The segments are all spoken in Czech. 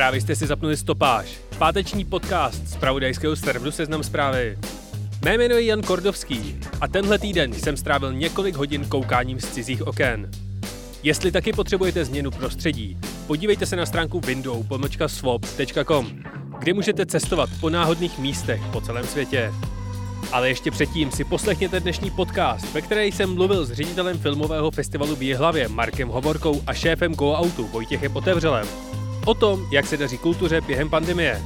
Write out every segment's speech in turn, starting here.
Právě jste si zapnuli stopáž. Páteční podcast z pravodajského serveru Seznam zprávy. Mé jméno je Jan Kordovský a tenhle týden jsem strávil několik hodin koukáním z cizích oken. Jestli taky potřebujete změnu prostředí, podívejte se na stránku window.swap.com, kde můžete cestovat po náhodných místech po celém světě. Ale ještě předtím si poslechněte dnešní podcast, ve které jsem mluvil s ředitelem filmového festivalu v Jihlavě Markem Hovorkou a šéfem Go Outu Vojtěchem Otevřelem o tom, jak se daří kultuře během pandemie.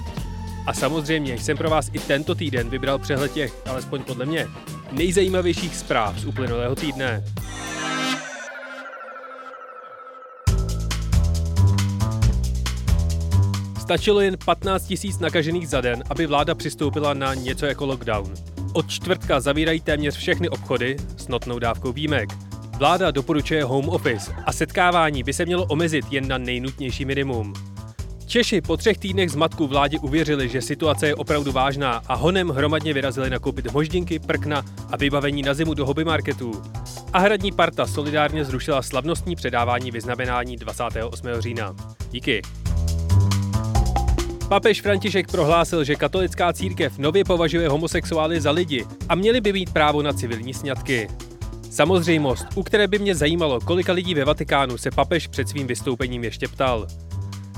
A samozřejmě jsem pro vás i tento týden vybral přehled těch, alespoň podle mě, nejzajímavějších zpráv z uplynulého týdne. Stačilo jen 15 tisíc nakažených za den, aby vláda přistoupila na něco jako lockdown. Od čtvrtka zavírají téměř všechny obchody s notnou dávkou výjimek. Vláda doporučuje home office a setkávání by se mělo omezit jen na nejnutnější minimum. Češi po třech týdnech zmatku vládě uvěřili, že situace je opravdu vážná a honem hromadně vyrazili nakoupit moždinky, prkna a vybavení na zimu do hobby marketů. A hradní parta solidárně zrušila slavnostní předávání vyznamenání 28. října. Díky. Papež František prohlásil, že katolická církev nově považuje homosexuály za lidi a měli by mít právo na civilní sňatky. Samozřejmost, u které by mě zajímalo, kolika lidí ve Vatikánu se papež před svým vystoupením ještě ptal.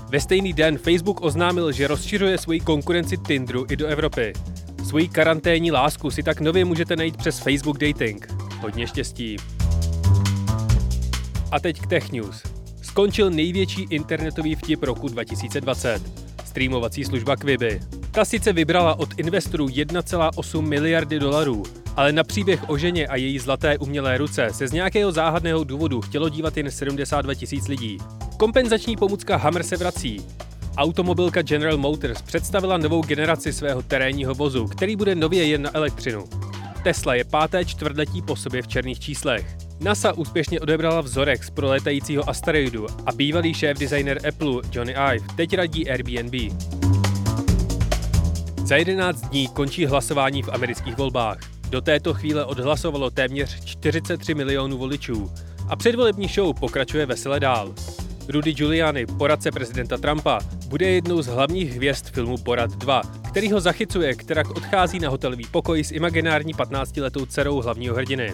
Ve stejný den Facebook oznámil, že rozšiřuje svoji konkurenci Tinderu i do Evropy. Svoji karanténní lásku si tak nově můžete najít přes Facebook Dating. Hodně štěstí. A teď k Tech News. Skončil největší internetový vtip roku 2020. Streamovací služba Quibi. Ta sice vybrala od investorů 1,8 miliardy dolarů, ale na příběh o ženě a její zlaté umělé ruce se z nějakého záhadného důvodu chtělo dívat jen 72 tisíc lidí. Kompenzační pomůcka Hammer se vrací. Automobilka General Motors představila novou generaci svého terénního vozu, který bude nově jen na elektřinu. Tesla je páté čtvrtletí po sobě v černých číslech. NASA úspěšně odebrala vzorek z prolétajícího asteroidu a bývalý šéf designer Apple Johnny Ive teď radí Airbnb. Za 11 dní končí hlasování v amerických volbách. Do této chvíle odhlasovalo téměř 43 milionů voličů a předvolební show pokračuje vesele dál. Rudy Giuliani, poradce prezidenta Trumpa, bude jednou z hlavních hvězd filmu Borat 2, který ho zachycuje, která odchází na hotelový pokoj s imaginární 15-letou dcerou hlavního hrdiny.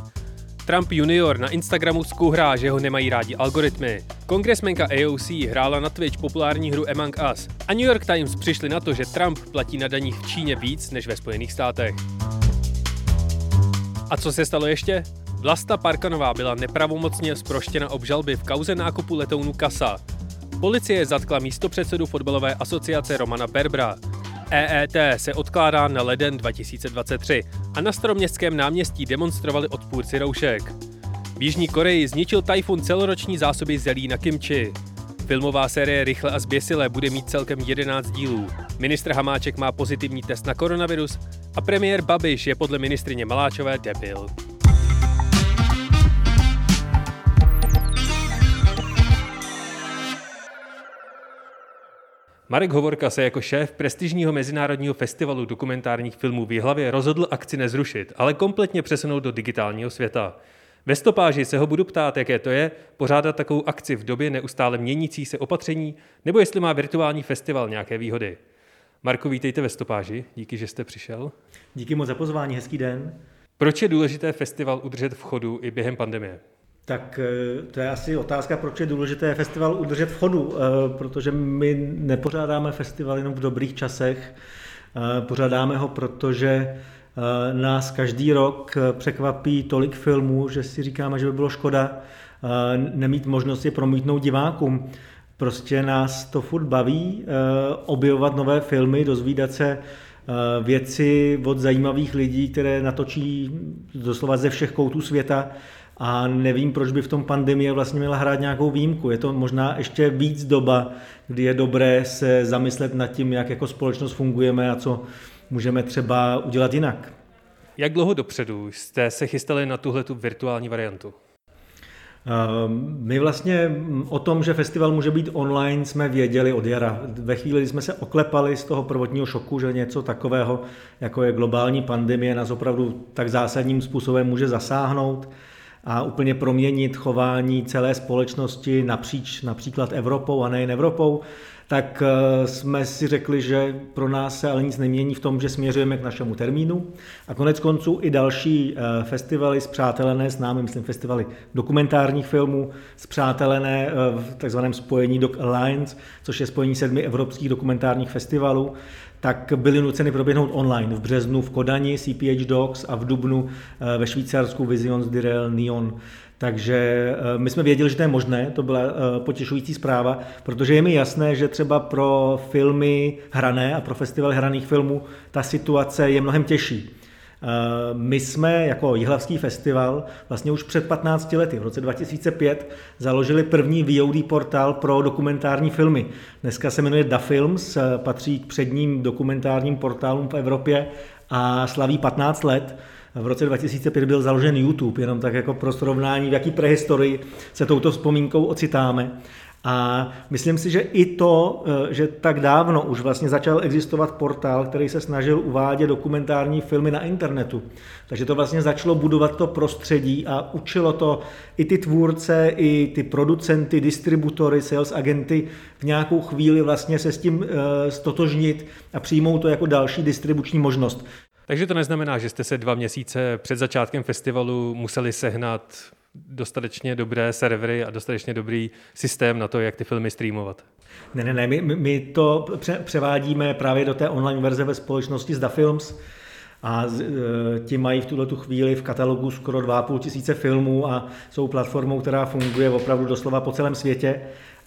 Trump junior na Instagramu zkouhrá, že ho nemají rádi algoritmy. Kongresmenka AOC hrála na Twitch populární hru Among Us a New York Times přišli na to, že Trump platí na daních v Číně víc než ve Spojených státech. A co se stalo ještě? Vlasta Parkanová byla nepravomocně zproštěna obžalby v kauze nákupu letounu Kasa. Policie zatkla místo předsedu fotbalové asociace Romana Berbra. EET se odkládá na leden 2023 a na staroměstském náměstí demonstrovali odpůrci roušek. V Jižní Koreji zničil tajfun celoroční zásoby zelí na kimči. Filmová série Rychle a zběsile bude mít celkem 11 dílů. Ministr Hamáček má pozitivní test na koronavirus a premiér Babiš je podle ministrině Maláčové debil. Marek Hovorka se jako šéf prestižního mezinárodního festivalu dokumentárních filmů v Jihlavě rozhodl akci nezrušit, ale kompletně přesunout do digitálního světa. Ve stopáži se ho budu ptát, jaké to je, pořádat takovou akci v době neustále měnící se opatření, nebo jestli má virtuální festival nějaké výhody. Marko, vítejte ve stopáži, díky, že jste přišel. Díky moc za pozvání, hezký den. Proč je důležité festival udržet v chodu i během pandemie? Tak eh, to je asi otázka, proč je důležité festival udržet v chodu, eh, protože my nepořádáme festival jenom v dobrých časech, eh, pořádáme ho, protože nás každý rok překvapí tolik filmů, že si říkáme, že by bylo škoda nemít možnost je promítnout divákům. Prostě nás to furt baví objevovat nové filmy, dozvídat se věci od zajímavých lidí, které natočí doslova ze všech koutů světa a nevím, proč by v tom pandemie vlastně měla hrát nějakou výjimku. Je to možná ještě víc doba, kdy je dobré se zamyslet nad tím, jak jako společnost fungujeme a co můžeme třeba udělat jinak. Jak dlouho dopředu jste se chystali na tuhle tu virtuální variantu? Ehm, my vlastně o tom, že festival může být online, jsme věděli od jara. Ve chvíli, kdy jsme se oklepali z toho prvotního šoku, že něco takového, jako je globální pandemie, nás opravdu tak zásadním způsobem může zasáhnout a úplně proměnit chování celé společnosti napříč například Evropou a nejen Evropou, tak eh, jsme si řekli, že pro nás se ale nic nemění v tom, že směřujeme k našemu termínu. A konec konců i další eh, festivaly zpřátelené s námi, myslím festivaly dokumentárních filmů, zpřátelené eh, v takzvaném spojení Doc Alliance, což je spojení sedmi evropských dokumentárních festivalů, tak byly nuceny proběhnout online v březnu v Kodani CPH Docs a v Dubnu ve Švýcarsku Visions Direl Neon. Takže eh, my jsme věděli, že to je možné, to byla eh, potěšující zpráva, protože je mi jasné, že třeba pro filmy hrané a pro festival hraných filmů ta situace je mnohem těžší. Eh, my jsme jako Jihlavský festival vlastně už před 15 lety, v roce 2005, založili první VOD portál pro dokumentární filmy. Dneska se jmenuje Da Films, patří k předním dokumentárním portálům v Evropě a slaví 15 let. V roce 2005 byl založen YouTube, jenom tak jako pro srovnání, v jaký prehistorii se touto vzpomínkou ocitáme. A myslím si, že i to, eh, že tak dávno už vlastně začal existovat portál, který se snažil uvádět dokumentární filmy na internetu. Takže to vlastně začalo budovat to prostředí a učilo to i ty tvůrce, i ty producenty, distributory, sales agenty v nějakou chvíli vlastně se s tím eh, stotožnit a přijmout to jako další distribuční možnost. Takže to neznamená, že jste se dva měsíce před začátkem festivalu museli sehnat dostatečně dobré servery a dostatečně dobrý systém na to, jak ty filmy streamovat. Ne, ne, ne, my, my to převádíme právě do té online verze ve společnosti Zda Films a e, ti mají v tuto tu chvíli v katalogu skoro 2,5 tisíce filmů a jsou platformou, která funguje opravdu doslova po celém světě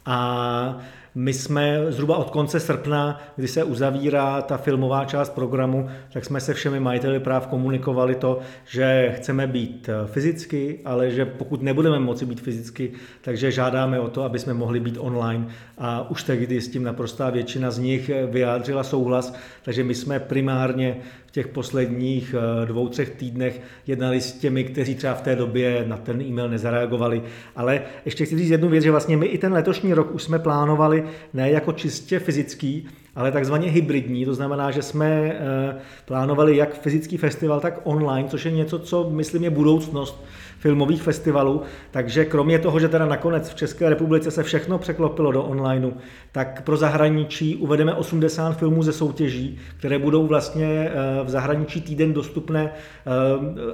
a my jsme zhruba od konce srpna, kdy se uzavírá ta filmová část programu, tak jsme se všemi majiteli práv komunikovali to, že chceme být fyzicky, ale že pokud nebudeme moci být fyzicky, takže žádáme o to, aby jsme mohli být online. A už tehdy s tím naprostá většina z nich vyjádřila souhlas, takže my jsme primárně těch posledních eh, dvou, třech týdnech jednali s těmi, kteří třeba v té době na ten e-mail nezareagovali. Ale ještě chci říct jednu věc, že vlastně my i ten letošní rok už jsme plánovali ne jako čistě fyzický, ale takzvaně hybridní, to znamená, že jsme eh, plánovali jak fyzický festival, tak online, což je něco, co myslím je budoucnost filmových festivalů. Takže kromě toho, že teda nakonec v České republice se všechno překlopilo do onlineu, tak pro zahraničí uvedeme 80 filmů ze soutěží, které budou vlastně eh, v zahraničí týden dostupné eh,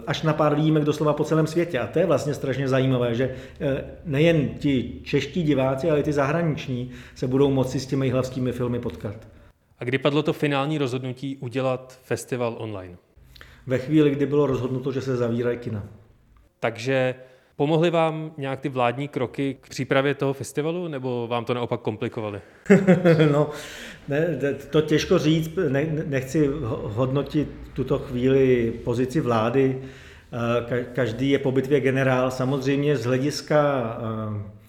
až na pár výjimek doslova po celém světě. A to je vlastně strašně zajímavé, že nejen ti čeští diváci, ale i ty zahraniční se budou moci s těmi hlavskými filmy potkat. A kdy padlo to finální rozhodnutí udělat festival online? Ve chvíli, kdy bylo rozhodnuto, že se zavírají kina. Takže pomohly vám nějak ty vládní kroky k přípravě toho festivalu, nebo vám to naopak komplikovali? no, ne, to těžko říct, ne, nechci hodnotit tuto chvíli pozici vlády. Eh, každý je po bitvě generál. Samozřejmě z hlediska eh,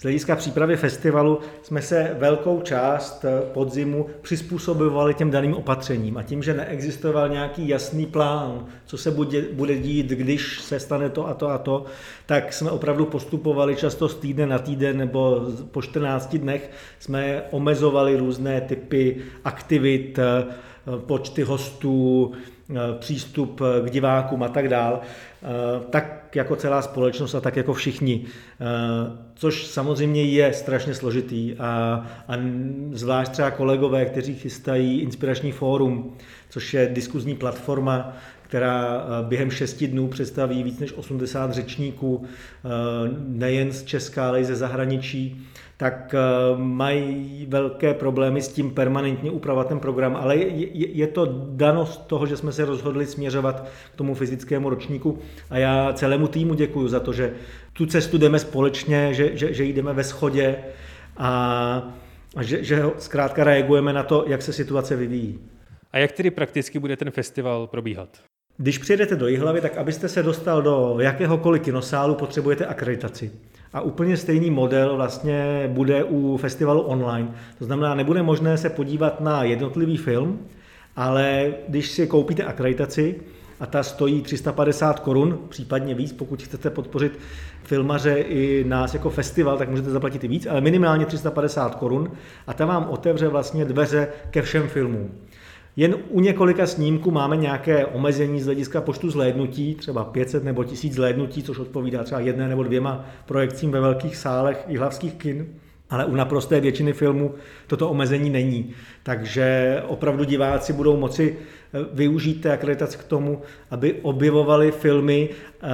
z hlediska přípravy festivalu jsme se velkou část podzimu přizpůsobovali těm daným opatřením a tím, že neexistoval nějaký jasný plán, co se bude, bude dít, když se stane to a to a to, tak jsme opravdu postupovali často z týdne na týden nebo po 14 dnech. Jsme omezovali různé typy aktivit, eh, počty hostů, přístup k divákům a tak dál. Eh, tak jako celá společnost a tak jako všichni. Eh, což samozřejmě je strašně složitý a, a zvlášť třeba kolegové, kteří chystají Inspirační fórum, což je diskuzní platforma, která eh, během šesti dnů představí víc než 80 řečníků, nejen z Česka, ale i ze zahraničí tak eh, mají velké problémy s tím permanentně upravovat ten program, ale je, je to danost toho, že jsme se rozhodli směřovat k tomu fyzickému ročníku a já celému týmu děkuji za to, že tu cestu jdeme společně, že, že, že jdeme ve schodě a, a že, že zkrátka reagujeme na to, jak se situace vyvíjí. A jak tedy prakticky bude ten festival probíhat? Když přijedete do Jihlavy, tak abyste se dostal do jakéhokoliv kinosálu, potřebujete akreditaci. A úplně stejný model vlastně bude u festivalu online. To znamená, nebude možné se podívat na jednotlivý film, ale když si koupíte akreditaci, a ta stojí 350 korun, případně víc, pokud chcete podpořit filmaře i nás jako festival, tak můžete zaplatit i víc, ale minimálně 350 korun a ta vám otevře vlastně dveře ke všem filmům. Jen u několika snímků máme nějaké omezení z hlediska počtu zhlédnutí, třeba 500 nebo 1000 zhlédnutí, což odpovídá třeba jedné nebo dvěma projekcím ve velkých sálech i hlavských kin ale u naprosté většiny filmů toto omezení není. Takže opravdu diváci budou moci eh, využít té akreditace k tomu, aby objevovali filmy, eh,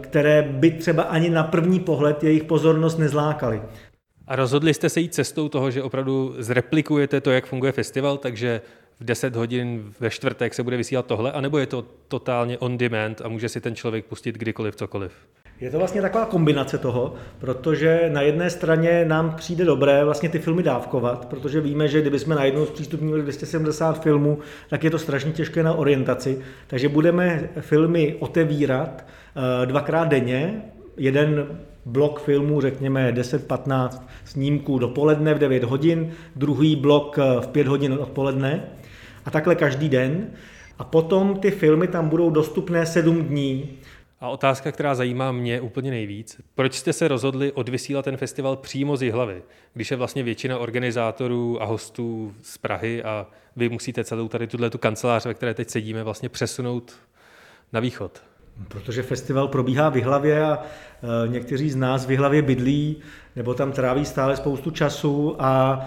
které by třeba ani na první pohled jejich pozornost nezlákaly. A rozhodli jste se jít cestou toho, že opravdu zreplikujete to, jak funguje festival, takže v 10 hodin ve čtvrtek se bude vysílat tohle, anebo je to totálně on demand a může si ten člověk pustit kdykoliv cokoliv? Je to vlastně taková kombinace toho, protože na jedné straně nám přijde dobré vlastně ty filmy dávkovat, protože víme, že kdybychom najednou zpřístupnili 270 filmů, tak je to strašně těžké na orientaci. Takže budeme filmy otevírat eh, dvakrát denně, jeden blok filmů, řekněme 10-15 snímků dopoledne v 9 hodin, druhý blok eh, v 5 hodin odpoledne a takhle každý den. A potom ty filmy tam budou dostupné 7 dní. A otázka, která zajímá mě úplně nejvíc, proč jste se rozhodli odvysílat ten festival přímo z Jihlavy, když je vlastně většina organizátorů a hostů z Prahy a vy musíte celou tady tuhle tu kancelář, ve které teď sedíme, vlastně přesunout na východ? Protože festival probíhá v Jihlavě a někteří z nás v Jihlavě bydlí nebo tam tráví stále spoustu času a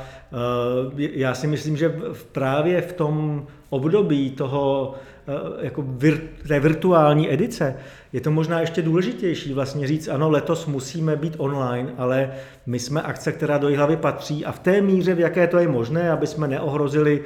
e, já si myslím, že právě v tom období toho Eh, jako vir, té virtuální edice, je to možná ještě důležitější vlastně říct, ano, letos musíme být online, ale my jsme akce, která do hlavy patří a v té míře, v jaké to je možné, aby jsme neohrozili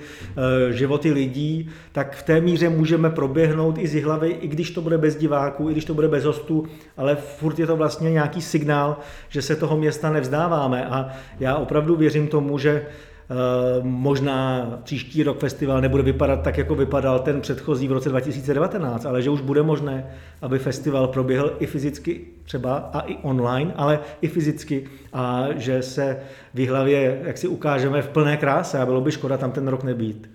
životy lidí, tak v té míře můžeme proběhnout i z hlavy, i když to bude bez diváků, i když to bude bez hostů, ale furt je to vlastně nějaký signál, že se toho města nevzdáváme a já opravdu věřím tomu, že Eh, možná příští rok festival nebude vypadat tak, jako vypadal ten předchozí v roce 2019, ale že už bude možné, aby festival proběhl i fyzicky třeba a i online, ale i fyzicky a že se v hlavě, jak si ukážeme, v plné kráse a bylo by škoda tam ten rok nebýt.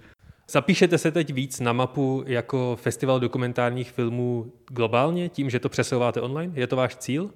Zapíšete se teď víc na mapu jako festival dokumentárních filmů globálně tím, že to přesouváte online? Je to váš cíl?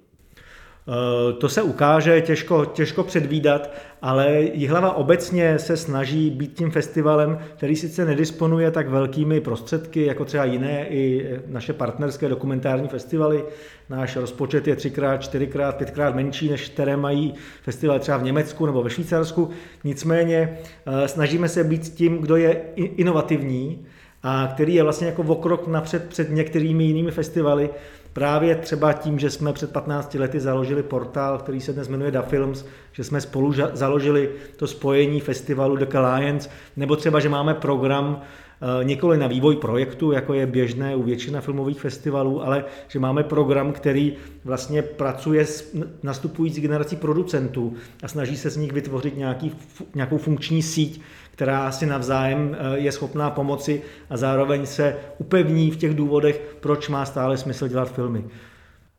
Eh, to se ukáže, těžko, těžko předvídat, ale Jihlava obecně se snaží být tím festivalem, který sice nedisponuje tak velkými prostředky, jako třeba jiné i naše partnerské dokumentární festivaly. Náš rozpočet je třikrát, čtyřikrát, pětkrát menší, než které mají festivaly třeba v Německu nebo ve Švýcarsku. Nicméně eh, snažíme se být tím, kdo je inovativní, a který je vlastně jako okrok napřed před některými jinými festivaly, Právě třeba tím, že jsme před 15 lety založili portál, který se dnes jmenuje Da Films, že jsme spolu založili to spojení festivalu The Alliance, nebo třeba, že máme program eh, nikoli na vývoj projektu, jako je běžné u většina filmových festivalů, ale že máme program, který vlastně pracuje s nastupující generací producentů a snaží se z nich vytvořit nějaký, nějakou funkční síť, která si navzájem eh, je schopná pomoci a zároveň se upevní v těch důvodech, proč má stále smysl dělat filmy.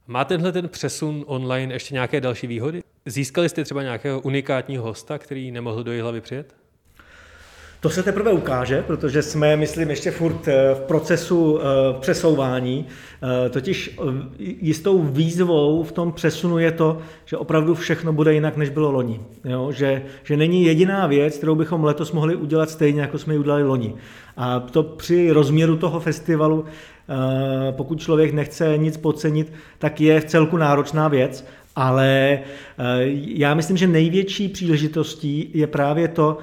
Má tenhle ten přesun online ještě nějaké další výhody? Získali jste třeba nějakého unikátního hosta, který nemohl do hlavy přijet? To se teprve ukáže, protože jsme, myslím, ještě furt eh, v procesu eh, přesouvání. Eh, totiž jistou výzvou v tom přesunu je to, že opravdu všechno bude jinak, než bylo loni. Jo? Že, že není jediná věc, kterou bychom letos mohli udělat stejně, jako jsme ji udělali loni. A to při rozměru toho festivalu, pokud člověk nechce nic podcenit, tak je v celku náročná věc, ale já myslím, že největší příležitostí je právě to,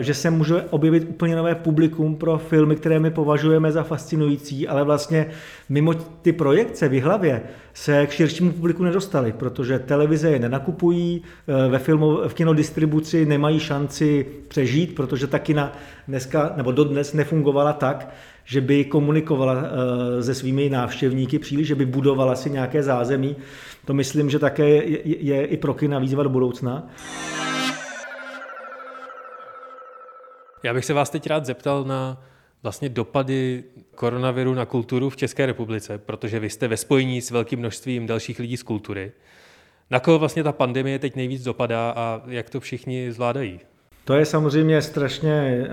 že se může objevit úplně nové publikum pro filmy, které my považujeme za fascinující, ale vlastně mimo ty projekce v hlavě se k širšímu publiku nedostali, protože televize je nenakupují, eh, ve filmu, v kinodistribuci nemají šanci přežít, protože ta kina dneska nebo dodnes nefungovala tak, že by komunikovala eh, se svými návštěvníky příliš, že by budovala si nějaké zázemí. To myslím, že také je, je i pro kina výzva do budoucna. Já bych se vás teď rád zeptal na vlastně dopady koronaviru na kulturu v České republice, protože vy jste ve spojení s velkým množstvím dalších lidí z kultury. Na koho vlastně ta pandemie teď nejvíc dopadá a jak to všichni zvládají? To je samozřejmě strašně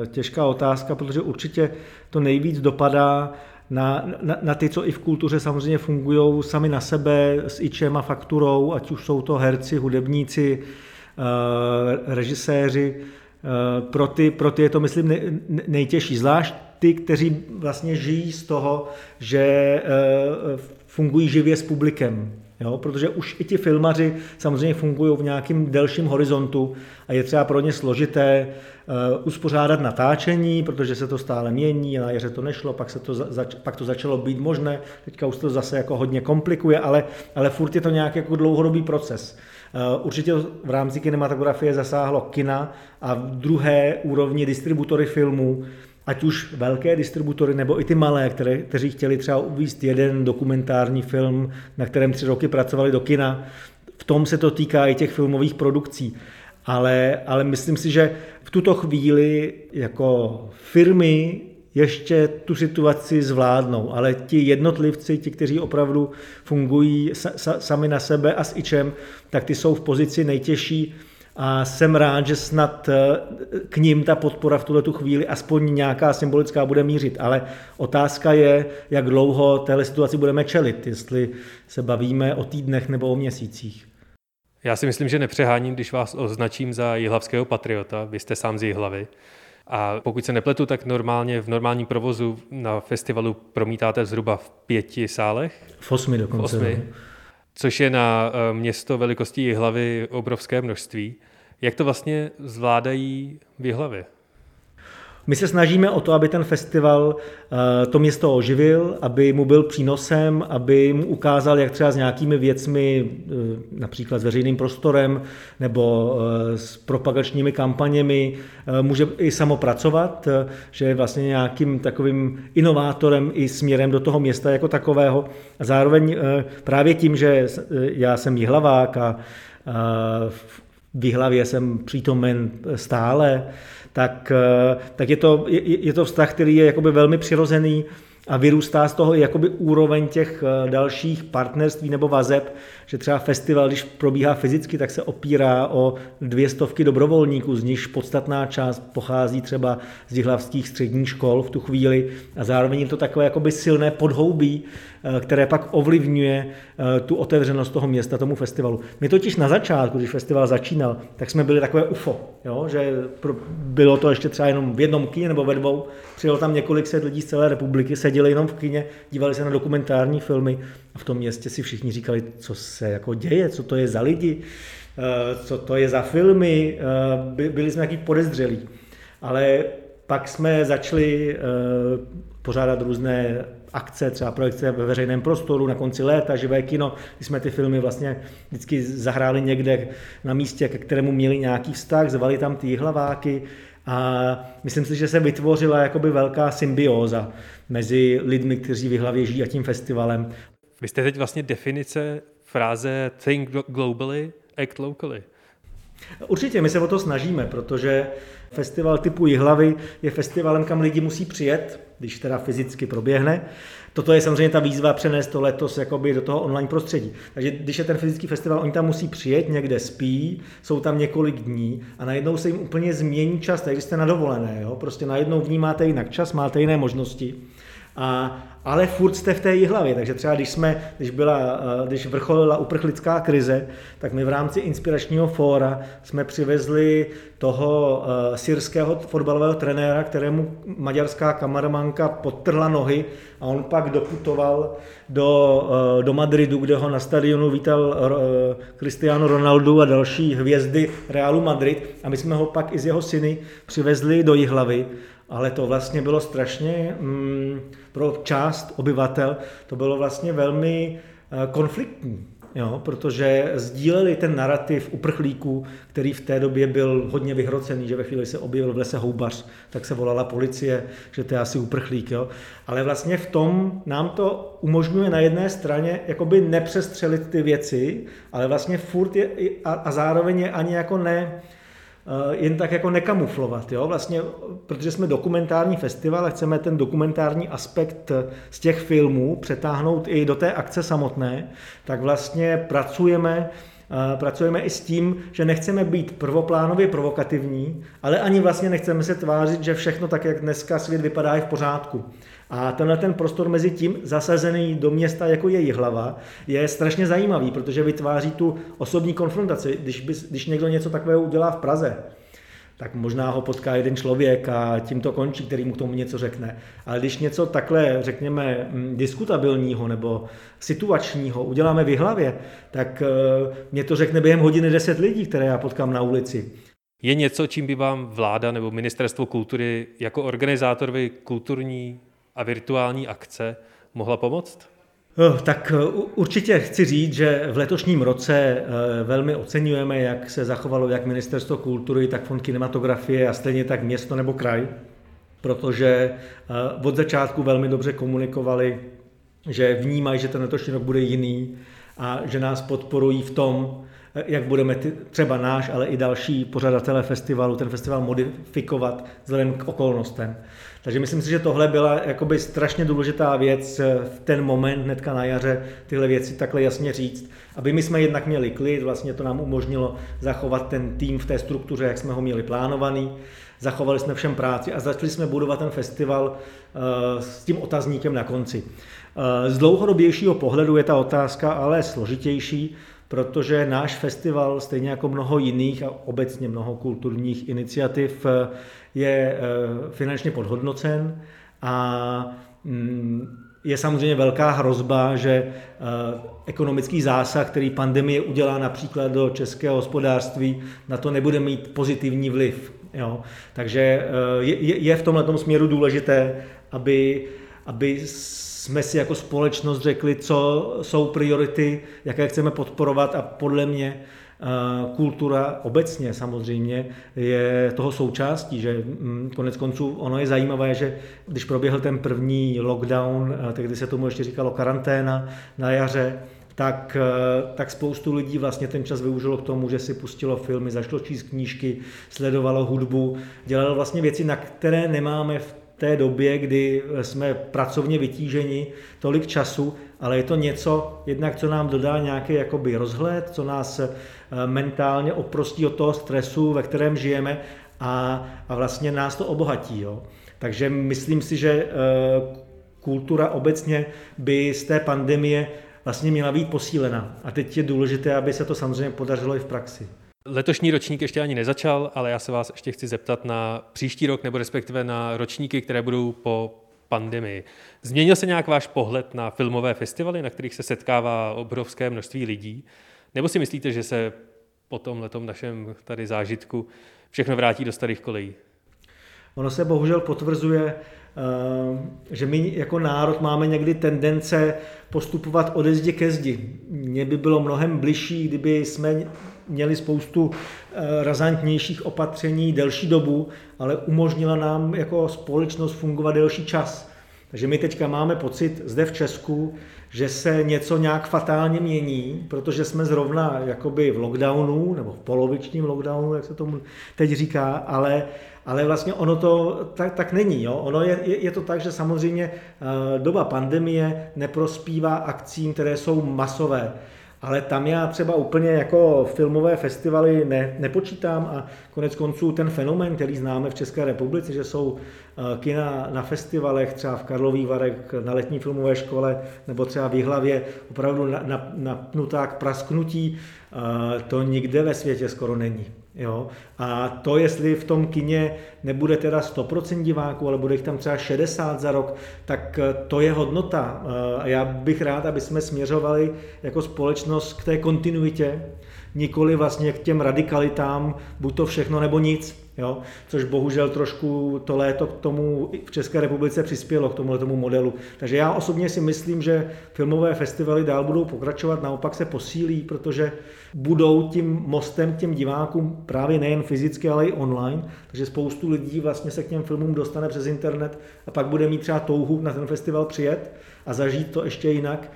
uh, těžká otázka, protože určitě to nejvíc dopadá na, na, na ty, co i v kultuře samozřejmě fungují sami na sebe s ičem a fakturou, ať už jsou to herci, hudebníci, uh, režiséři. Uh, pro, ty, pro ty je to, myslím, nej, nejtěžší. Zvlášť ty, kteří vlastně žijí z toho, že uh, fungují živě s publikem. Jo? Protože už i ti filmaři samozřejmě fungují v nějakém delším horizontu a je třeba pro ně složité uh, uspořádat natáčení, protože se to stále mění, na jaře to nešlo, pak, se to zač- pak to začalo být možné, teďka už to zase jako hodně komplikuje, ale, ale furt je to nějaký jako dlouhodobý proces. Uh, určitě v rámci kinematografie zasáhlo kina a v druhé úrovni distributory filmů, ať už velké distributory nebo i ty malé, které, kteří chtěli třeba uvíct jeden dokumentární film, na kterém tři roky pracovali do kina. V tom se to týká i těch filmových produkcí. Ale, ale myslím si, že v tuto chvíli jako firmy ještě tu situaci zvládnou, ale ti jednotlivci, ti, kteří opravdu fungují sami na sebe a s ičem, tak ty jsou v pozici nejtěžší, a jsem rád, že snad eh, k ním ta podpora v tuhle tu chvíli aspoň nějaká symbolická bude mířit. Ale otázka je, jak dlouho téhle situaci budeme čelit, jestli se bavíme o týdnech nebo o měsících. Já si myslím, že nepřeháním, když vás označím za jihlavského patriota. Vy jste sám z Jihlavy. A pokud se nepletu, tak normálně v normálním provozu na festivalu promítáte zhruba v pěti sálech? V osmi dokonce. V osmi. No což je na eh, město velikosti hlavy obrovské množství. Jak to vlastně zvládají v Jihlavě? My se snažíme o to, aby ten festival eh, to město oživil, aby mu byl přínosem, aby mu ukázal, jak třeba s nějakými věcmi, eh, například s veřejným prostorem nebo eh, s propagačními kampaněmi, může i samopracovat, že je vlastně nějakým takovým inovátorem i směrem do toho města jako takového. A zároveň právě tím, že já jsem jihlavák a v Jihlavě jsem přítomen stále, tak, eh, tak je, to, je, je to vztah, který je jakoby velmi přirozený a vyrůstá z toho jakoby úroveň těch eh, dalších partnerství nebo vazeb, že třeba festival, když probíhá fyzicky, tak se opírá o dvě stovky dobrovolníků, z nichž podstatná část pochází třeba z jihlavských středních škol v tu chvíli a zároveň je to takové jakoby silné podhoubí, eh, které pak ovlivňuje eh, tu otevřenost toho města tomu festivalu. My totiž na začátku, když festival začínal, tak jsme byli takové UFO, jo? že bylo to ještě třeba jenom v jednom kyně nebo ve dvou, přijelo tam několik set lidí z celé republiky, seděli jenom v kyně, dívali se na dokumentární filmy a v tom městě si všichni říkali, co se jako děje, co to je za lidi, eh, co to je za filmy, eh, byli jsme nějaký podezřelí. Ale pak jsme začali eh, pořádat různé akce, třeba projekce ve veřejném prostoru na konci léta, živé kino, kdy jsme ty filmy vlastně vždycky zahráli někde na místě, ke kterému měli nějaký vztah, zvali tam ty hlaváky a myslím si, že se vytvořila jakoby velká symbióza mezi lidmi, kteří v hlavě žijí a tím festivalem. Vy jste teď vlastně definice fráze think globally, act locally. Určitě, my se o to snažíme, protože festival typu Jihlavy je festivalem, kam lidi musí přijet, když teda fyzicky proběhne. Toto je samozřejmě ta výzva přenést to letos jakoby do toho online prostředí. Takže když je ten fyzický festival, oni tam musí přijet, někde spí, jsou tam několik dní a najednou se jim úplně změní čas, takže jste na dovolené. Jo? Prostě najednou vnímáte jinak čas, máte jiné možnosti. A, ale furt jste v té jihlavě, takže třeba když, jsme, když, byla, eh, když vrcholila uprchlická krize, tak my v rámci inspiračního fóra jsme přivezli toho uh, syrského fotbalového trenéra, kterému maďarská kamaramanka podtrhla nohy a on pak doputoval do, uh, do Madridu, kde ho na stadionu vítal Cristiano Ronaldo a další hvězdy Realu Madrid. A my jsme ho pak i z jeho syny přivezli do Jihlavy ale to vlastně bylo strašně mm, pro část obyvatel, to bylo vlastně velmi eh, konfliktní. Jo, protože sdíleli ten narrativ uprchlíků, který v té době byl hodně vyhrocený, že ve chvíli se objevil v lese houbař, tak se volala policie, že to je asi uprchlík. Jo. Ale vlastně v tom nám to umožňuje na jedné straně jakoby nepřestřelit ty věci, ale vlastně furt je a, a zároveň je ani jako ne, jen tak jako nekamuflovat, jo? Vlastně, protože jsme dokumentární festival a chceme ten dokumentární aspekt eh, z těch filmů přetáhnout i do té akce samotné, tak vlastně pracujeme pracujeme i s tím, že nechceme být prvoplánově provokativní, ale ani vlastně nechceme se tvářit, že všechno tak, jak dneska svět vypadá, je v pořádku. A tenhle ten prostor mezi tím zasazený do města jako její hlava je strašně zajímavý, protože vytváří tu osobní konfrontaci. Když, bys, když někdo něco takového udělá v Praze, tak možná ho potká jeden člověk a tím to končí, který mu k tomu něco řekne. Ale když něco takhle, řekněme, mm, diskutabilního nebo situačního uděláme v hlavě, tak eh, mě to řekne během hodiny deset lidí, které já potkám na ulici. Je něco, čím by vám vláda nebo ministerstvo kultury jako organizátorovi kulturní a virtuální akce mohla pomoct? Eh, tak eh, určitě chci říct, že v letošním roce eh, velmi oceňujeme, jak se zachovalo jak Ministerstvo kultury, tak Fond kinematografie a stejně tak město nebo kraj, protože od začátku velmi dobře komunikovali, že vnímají, že ten letošní rok bude jiný a že nás podporují v tom, jak budeme ty, třeba náš, ale i další pořadatelé festivalu, ten festival modifikovat vzhledem k okolnostem. Takže myslím si, že tohle byla jakoby strašně důležitá věc v ten moment, hnedka na jaře, tyhle věci takhle jasně říct, aby my jsme jednak měli klid, vlastně to nám umožnilo zachovat ten tým v té struktuře, jak jsme ho měli plánovaný, zachovali jsme všem práci a začali jsme budovat ten festival eh, s tím otazníkem na konci. Eh, z dlouhodobějšího pohledu je ta otázka ale složitější, protože náš festival, stejně jako mnoho jiných a obecně mnoho kulturních iniciativ, je eh, finančně podhodnocen a mm, je samozřejmě velká hrozba, že eh, ekonomický zásah, který pandemie udělá například do českého hospodářství, na to nebude mít pozitivní vliv. Jo? Takže eh, je, v tomhle směru důležité, aby, aby jsme si jako společnost řekli, co jsou priority, jaké chceme podporovat a podle mě kultura obecně samozřejmě je toho součástí, že mm, konec konců ono je zajímavé, že když proběhl ten první lockdown, eh, tehdy se tomu ještě říkalo karanténa na jaře, tak, eh, tak spoustu lidí vlastně ten čas využilo k tomu, že si pustilo filmy, zašlo číst knížky, sledovalo hudbu, dělalo vlastně věci, na které nemáme v té době, kdy jsme pracovně vytíženi, tolik času, ale je to něco, jednak co nám dodá nějaký jakoby rozhled, co nás eh, mentálně oprostí od toho stresu, ve kterém žijeme a, a vlastně nás to obohatí. Jo. Takže myslím si, že eh, kultura obecně by z té pandemie vlastně měla být posílena. A teď je důležité, aby se to samozřejmě podařilo i v praxi. Letošní ročník ještě ani nezačal, ale já se vás ještě chci zeptat na příští rok, nebo respektive na ročníky, které budou po pandemii. Změnil se nějak váš pohled na filmové festivaly, na kterých se setkává obrovské množství lidí? Nebo si myslíte, že se po tom našem tady zážitku všechno vrátí do starých kolejí? Ono se bohužel potvrzuje, eh, že my jako národ máme někdy tendence postupovat ode zdi ke zdi. Mně by bylo mnohem bližší, kdyby jsme měli spoustu eh, razantnějších opatření delší dobu, ale umožnila nám jako společnost fungovat delší čas. Takže my teďka máme pocit zde v Česku, že se něco nějak fatálně mění, protože jsme zrovna jakoby v lockdownu, nebo v polovičním lockdownu, jak se tomu teď říká, ale, ale vlastně ono to tak, tak není. Jo? Ono je, je, je to tak, že samozřejmě eh, doba pandemie neprospívá akcím, které jsou masové ale tam já třeba úplně jako filmové festivaly ne, nepočítám a konec konců ten fenomén, který známe v České republice, že jsou eh, kina na festivalech, třeba v Karlových Varech na letní filmové škole nebo třeba v Jihlavě, opravdu napnutá na, na k prasknutí, eh, to nikde ve světě skoro není. Jo? A to, jestli v tom kině nebude teda 100% diváků, ale bude jich tam třeba 60 za rok, tak eh, to je hodnota. A já bych rád, aby jsme směřovali jako společnost k té kontinuitě, nikoli vlastně k těm radikalitám, buď to všechno nebo nic. Jo? Což bohužel trošku to léto k tomu v České republice přispělo, k tomuhle tomu modelu. Takže já osobně si myslím, že filmové festivaly dál budou pokračovat, naopak se posílí, protože budou tím mostem k těm divákům právě nejen fyzicky, ale i online. Takže spoustu lidí vlastně se k těm filmům dostane přes internet a pak bude mít třeba touhu na ten festival přijet a zažít to ještě jinak.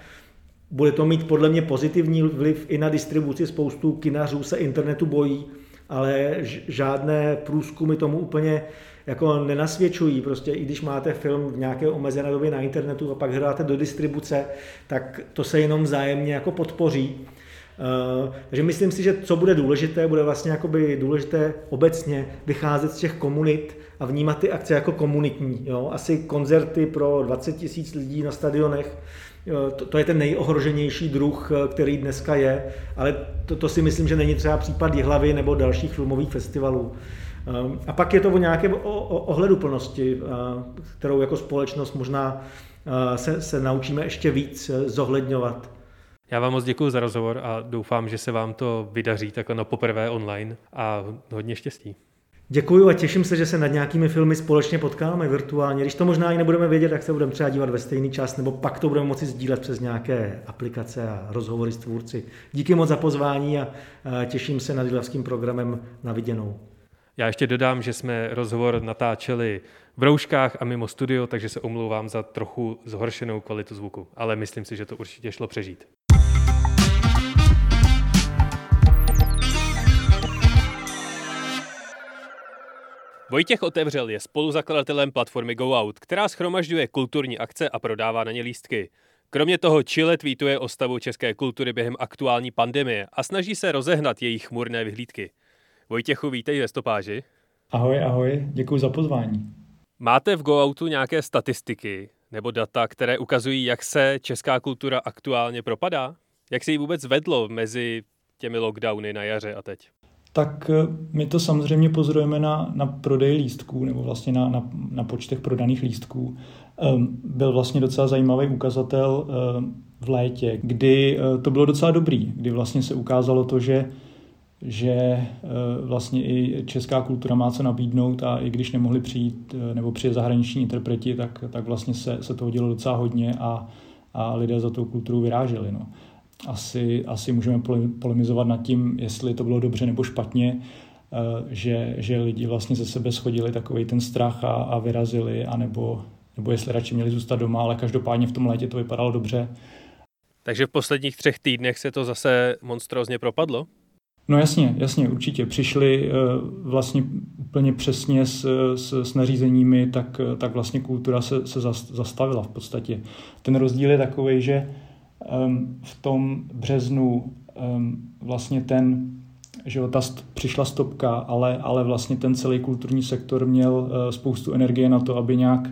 Bude to mít podle mě pozitivní vliv i na distribuci. Spoustu kinařů se internetu bojí, ale žádné průzkumy tomu úplně jako nenasvědčují. Prostě i když máte film v nějaké omezené době na internetu a pak hráte do distribuce, tak to se jenom vzájemně jako podpoří. Takže myslím si, že co bude důležité, bude vlastně jakoby důležité obecně vycházet z těch komunit a vnímat ty akce jako komunitní. Jo? Asi koncerty pro 20 tisíc lidí na stadionech, to, to je ten nejohroženější druh, který dneska je, ale to, to si myslím, že není třeba případ Jihlavy nebo dalších filmových festivalů. A pak je to o nějaké ohleduplnosti, kterou jako společnost možná se, se naučíme ještě víc zohledňovat. Já vám moc děkuji za rozhovor a doufám, že se vám to vydaří takhle na poprvé online a hodně štěstí. Děkuji a těším se, že se nad nějakými filmy společně potkáme virtuálně. Když to možná i nebudeme vědět, tak se budeme třeba dívat ve stejný čas, nebo pak to budeme moci sdílet přes nějaké aplikace a rozhovory s tvůrci. Díky moc za pozvání a těším se nad Jilavským programem na viděnou. Já ještě dodám, že jsme rozhovor natáčeli v rouškách a mimo studio, takže se omlouvám za trochu zhoršenou kvalitu zvuku, ale myslím si, že to určitě šlo přežít. Vojtěch Otevřel je spoluzakladatelem platformy GoOut, která schromažďuje kulturní akce a prodává na ně lístky. Kromě toho Chile tweetuje o stavu české kultury během aktuální pandemie a snaží se rozehnat jejich chmurné vyhlídky. Vojtěchu, vítej ve stopáži. Ahoj, ahoj, děkuji za pozvání. Máte v GoOutu nějaké statistiky nebo data, které ukazují, jak se česká kultura aktuálně propadá? Jak se jí vůbec vedlo mezi těmi lockdowny na jaře a teď? Tak eh, my to samozřejmě pozorujeme na, na prodej lístků nebo vlastně na, na, na počtech prodaných lístků. Um, byl vlastně docela zajímavý ukazatel um, v létě, kdy uh, to bylo docela dobrý, kdy vlastně se ukázalo to, že že vlastně i česká kultura má co nabídnout a i když nemohli přijít nebo přijet zahraniční interpreti, tak, tak vlastně se, se toho dělo docela hodně a, a lidé za tou kulturou vyráželi. No asi, asi můžeme polemizovat nad tím, jestli to bylo dobře nebo špatně, eh, že, že lidi vlastně ze sebe schodili takový ten strach a, a vyrazili, anebo, nebo jestli radši měli zůstat doma, ale každopádně v tom létě to vypadalo dobře. Takže v posledních třech týdnech se to zase monstrózně propadlo? No jasně, jasně, určitě. Přišli eh, vlastně úplně přesně s, s, s nařízeními, tak, tak vlastně kultura se, se zastavila v podstatě. Ten rozdíl je takový, že v tom březnu vlastně ten, že ta přišla stopka, ale, ale vlastně ten celý kulturní sektor měl eh, spoustu energie na to, aby nějak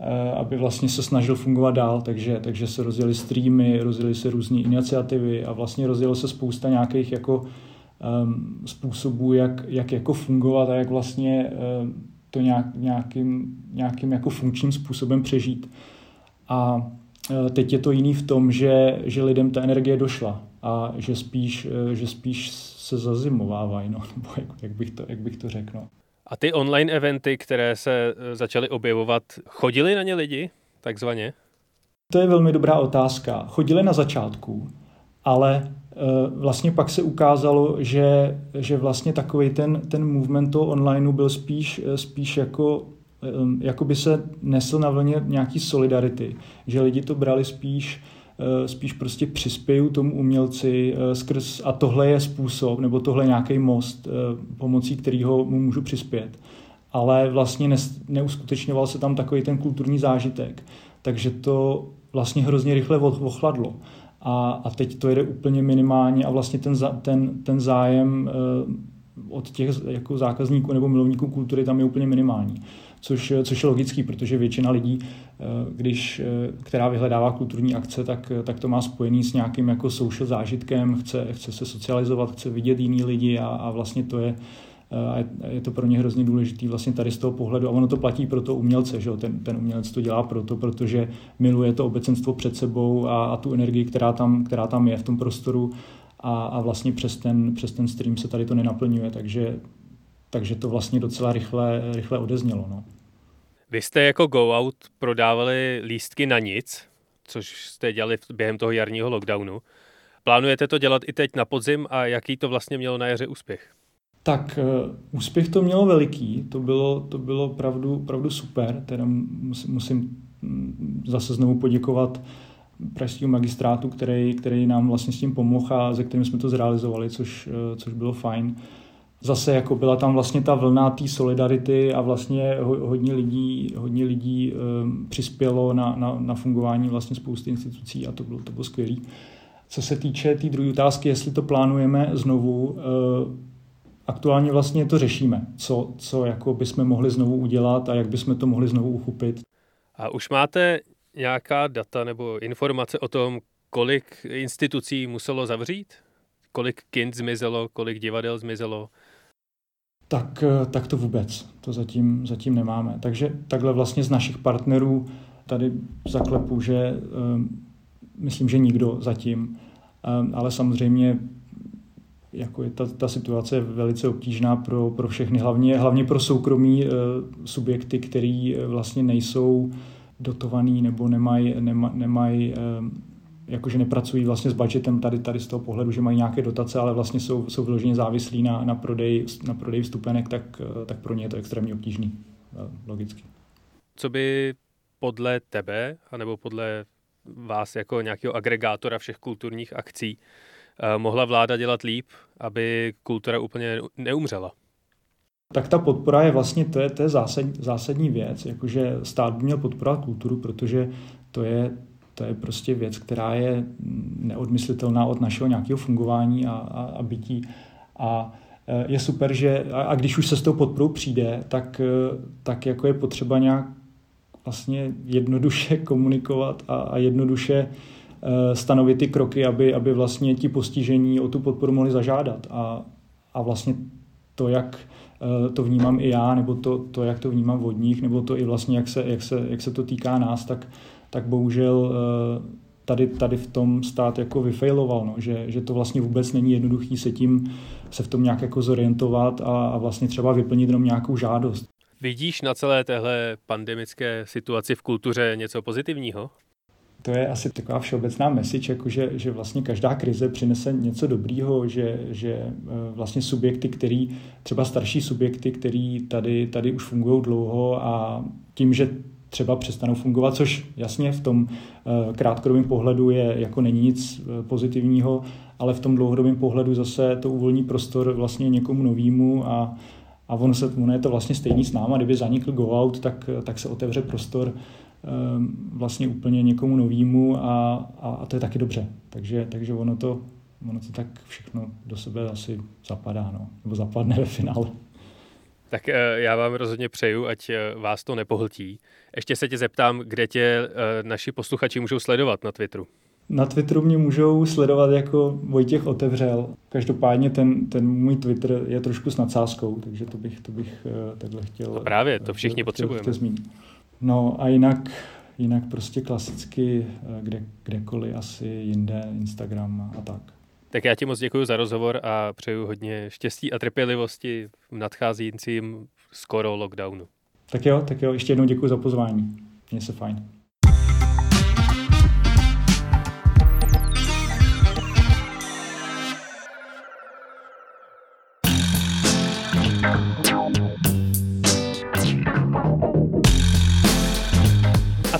eh, aby vlastně se snažil fungovat dál, takže, takže se rozjeli streamy, rozjeli se různé iniciativy a vlastně rozjelo se spousta nějakých jako um, způsobů, jak, jak jako fungovat a jak vlastně um, to nějak, nějakým, nějakým jako funkčním způsobem přežít. A teď je to jiný v tom, že, že lidem ta energie došla a že spíš, eh, že spíš se zazimovávají, no, nebo jak, jak, bych to, jak bych to řekl. No. A ty online eventy, které se eh, začaly objevovat, chodili na ně lidi, takzvaně? To je velmi dobrá otázka. Chodili na začátku, ale vlastně pak se ukázalo, že, že vlastně takový ten, ten movement toho onlineu byl spíš, spíš jako Ehm, jakoby se nesl na vlně nějaký solidarity, že lidi to brali spíš eh, spíš prostě přispěju tomu umělci eh, skrz, a tohle je způsob, nebo tohle je nějaký most, eh, pomocí kterého mu můžu přispět. Ale vlastně ne, neuskutečňoval se tam takový ten kulturní zážitek. Takže to vlastně hrozně rychle ochladlo. A, a teď to jede úplně minimálně a vlastně ten, ten, ten zájem od těch jako zákazníků nebo milovníků kultury tam je úplně minimální což, což je logický, protože většina lidí, eh, když, eh, která vyhledává kulturní akce, tak, tak to má spojený s nějakým jako social zážitkem, chce, chce se socializovat, chce vidět jiný lidi a, a vlastně to je, eh, a je to pro ně hrozně důležitý vlastně tady z toho pohledu. A ono to platí pro to umělce, že Ten, ten umělec to dělá proto, protože miluje to obecenstvo před sebou a, a tu energii, která tam, která tam je v tom prostoru a, a vlastně přes ten, přes ten stream se tady to nenaplňuje, takže, takže to vlastně docela rychle, rychle odeznělo. No. Vy jste jako Go Out prodávali lístky na nic, což jste dělali během toho jarního lockdownu. Plánujete to dělat i teď na podzim a jaký to vlastně mělo na jaře úspěch? Tak uh, úspěch to mělo veliký, to bylo, to bylo pravdu, pravdu super, teda musím, musím mm, zase znovu poděkovat pražskému magistrátu, který, který nám vlastně s tím pomohl a ze kterým jsme to zrealizovali, což, uh, což bylo fajn. Uh, zase jako byla tam vlastně ta vlna té solidarity a vlastně hodně lidí, hodně lidí um, přispělo na, na, na fungování vlastně spousty institucí a to bylo, to bylo skvělé. Co se týče té tý druhé otázky, jestli to plánujeme znovu, aktuálně vlastně to řešíme, co, co jako bychom mohli znovu udělat a jak bychom to mohli znovu uchopit. A už máte nějaká data nebo informace o tom, kolik institucí muselo zavřít? Kolik kin zmizelo, kolik divadel zmizelo? Tak, eh, tak to vůbec. To zatím, zatím nemáme. Takže takhle vlastně z našich partnerů tady zaklepu, že um, myslím, že nikdo zatím, um, ale samozřejmě jako je ta, ta situace je velice obtížná pro, pro všechny, hlavně, hlavně pro soukromí subjekty, který vlastně nejsou dotovaný nebo nemají nemaj, nemaj, um, jakože nepracují vlastně s budgetem tady, tady z toho pohledu, že mají nějaké dotace, ale vlastně jsou, jsou vyloženě závislí na, na, prodej, na prodej vstupenek, tak, tak pro ně je to extrémně obtížný, logicky. Co by podle tebe, anebo podle vás jako nějakého agregátora všech kulturních akcí, eh, mohla vláda dělat líp, aby kultura úplně neumřela? Tak ta podpora je vlastně, to je, to je zásadní, zásadní věc, jakože stát by měl podporovat kulturu, protože to je, to je prostě věc, která je neodmyslitelná od našeho nějakého fungování a, a, a bytí. A e, je super, že a když už se s tou podporou přijde, tak, e, tak jako je potřeba nějak vlastně jednoduše komunikovat a, a jednoduše e, stanovit ty kroky, aby, aby vlastně ti postižení o tu podporu mohli zažádat. A, a vlastně to, jak to vnímám i já, nebo to, to, jak to vnímám od nich, nebo to i vlastně, jak se, jak se, jak se to týká nás, tak, tak bohužel eh, tady, tady v tom stát jako vyfailoval, no, že, že to vlastně vůbec není jednoduchý se tím se v tom nějak jako zorientovat a, a vlastně třeba vyplnit jenom nějakou žádost. Vidíš na celé téhle pandemické situaci v kultuře něco pozitivního? To je asi taková všeobecná message, jako že, že vlastně každá krize přinese něco dobrýho, že, že eh, vlastně subjekty, který, třeba starší subjekty, který tady, tady už fungují dlouho a tím, že třeba přestanou fungovat, což jasně v tom eh, krátkodobém pohledu je jako není nic eh, pozitivního, ale v tom dlouhodobém pohledu zase to uvolní prostor vlastně někomu novému a, a ono, se, ono je to vlastně stejný s náma, kdyby zanikl go out, tak, tak se otevře prostor vlastně úplně někomu novému a, a, a to je taky dobře. Takže, takže ono, to, ono to tak všechno do sebe asi zapadá, no. nebo zapadne ve finále. Tak eh, já vám rozhodně přeju, ať eh, vás to nepohltí. Ještě se tě zeptám, kde tě eh, naši posluchači můžou sledovat na Twitteru. Na Twitteru mě můžou sledovat jako Vojtěch Otevřel. Každopádně ten, ten můj Twitter je trošku s nadsázkou, takže to bych, to bych takhle chtěl... A právě, to všichni chtěl, potřebujeme. Chtěl zmínit. No a jinak, jinak prostě klasicky kde, kdekoliv asi jinde, Instagram a tak. Tak já ti moc děkuji za rozhovor a přeju hodně štěstí a trpělivosti v nadcházejícím skoro lockdownu. Tak jo, tak jo, ještě jednou děkuji za pozvání. Mně se fajn.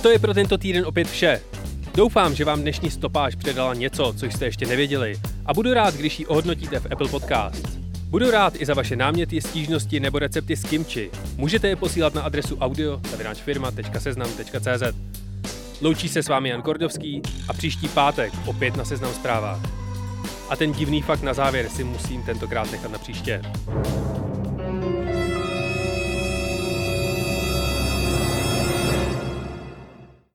To je pro tento týden opět vše. Doufám, že vám dnešní stopáž předala něco, co jste ještě nevěděli a budu rád, když ji ohodnotíte v Apple Podcast. Budu rád i za vaše náměty, stížnosti nebo recepty s kimči. Můžete je posílat na adresu audio.seznam.cz Loučí se s vámi Jan Kordovský a příští pátek opět na Seznam zprávách. A ten divný fakt na závěr si musím tentokrát nechat na příště.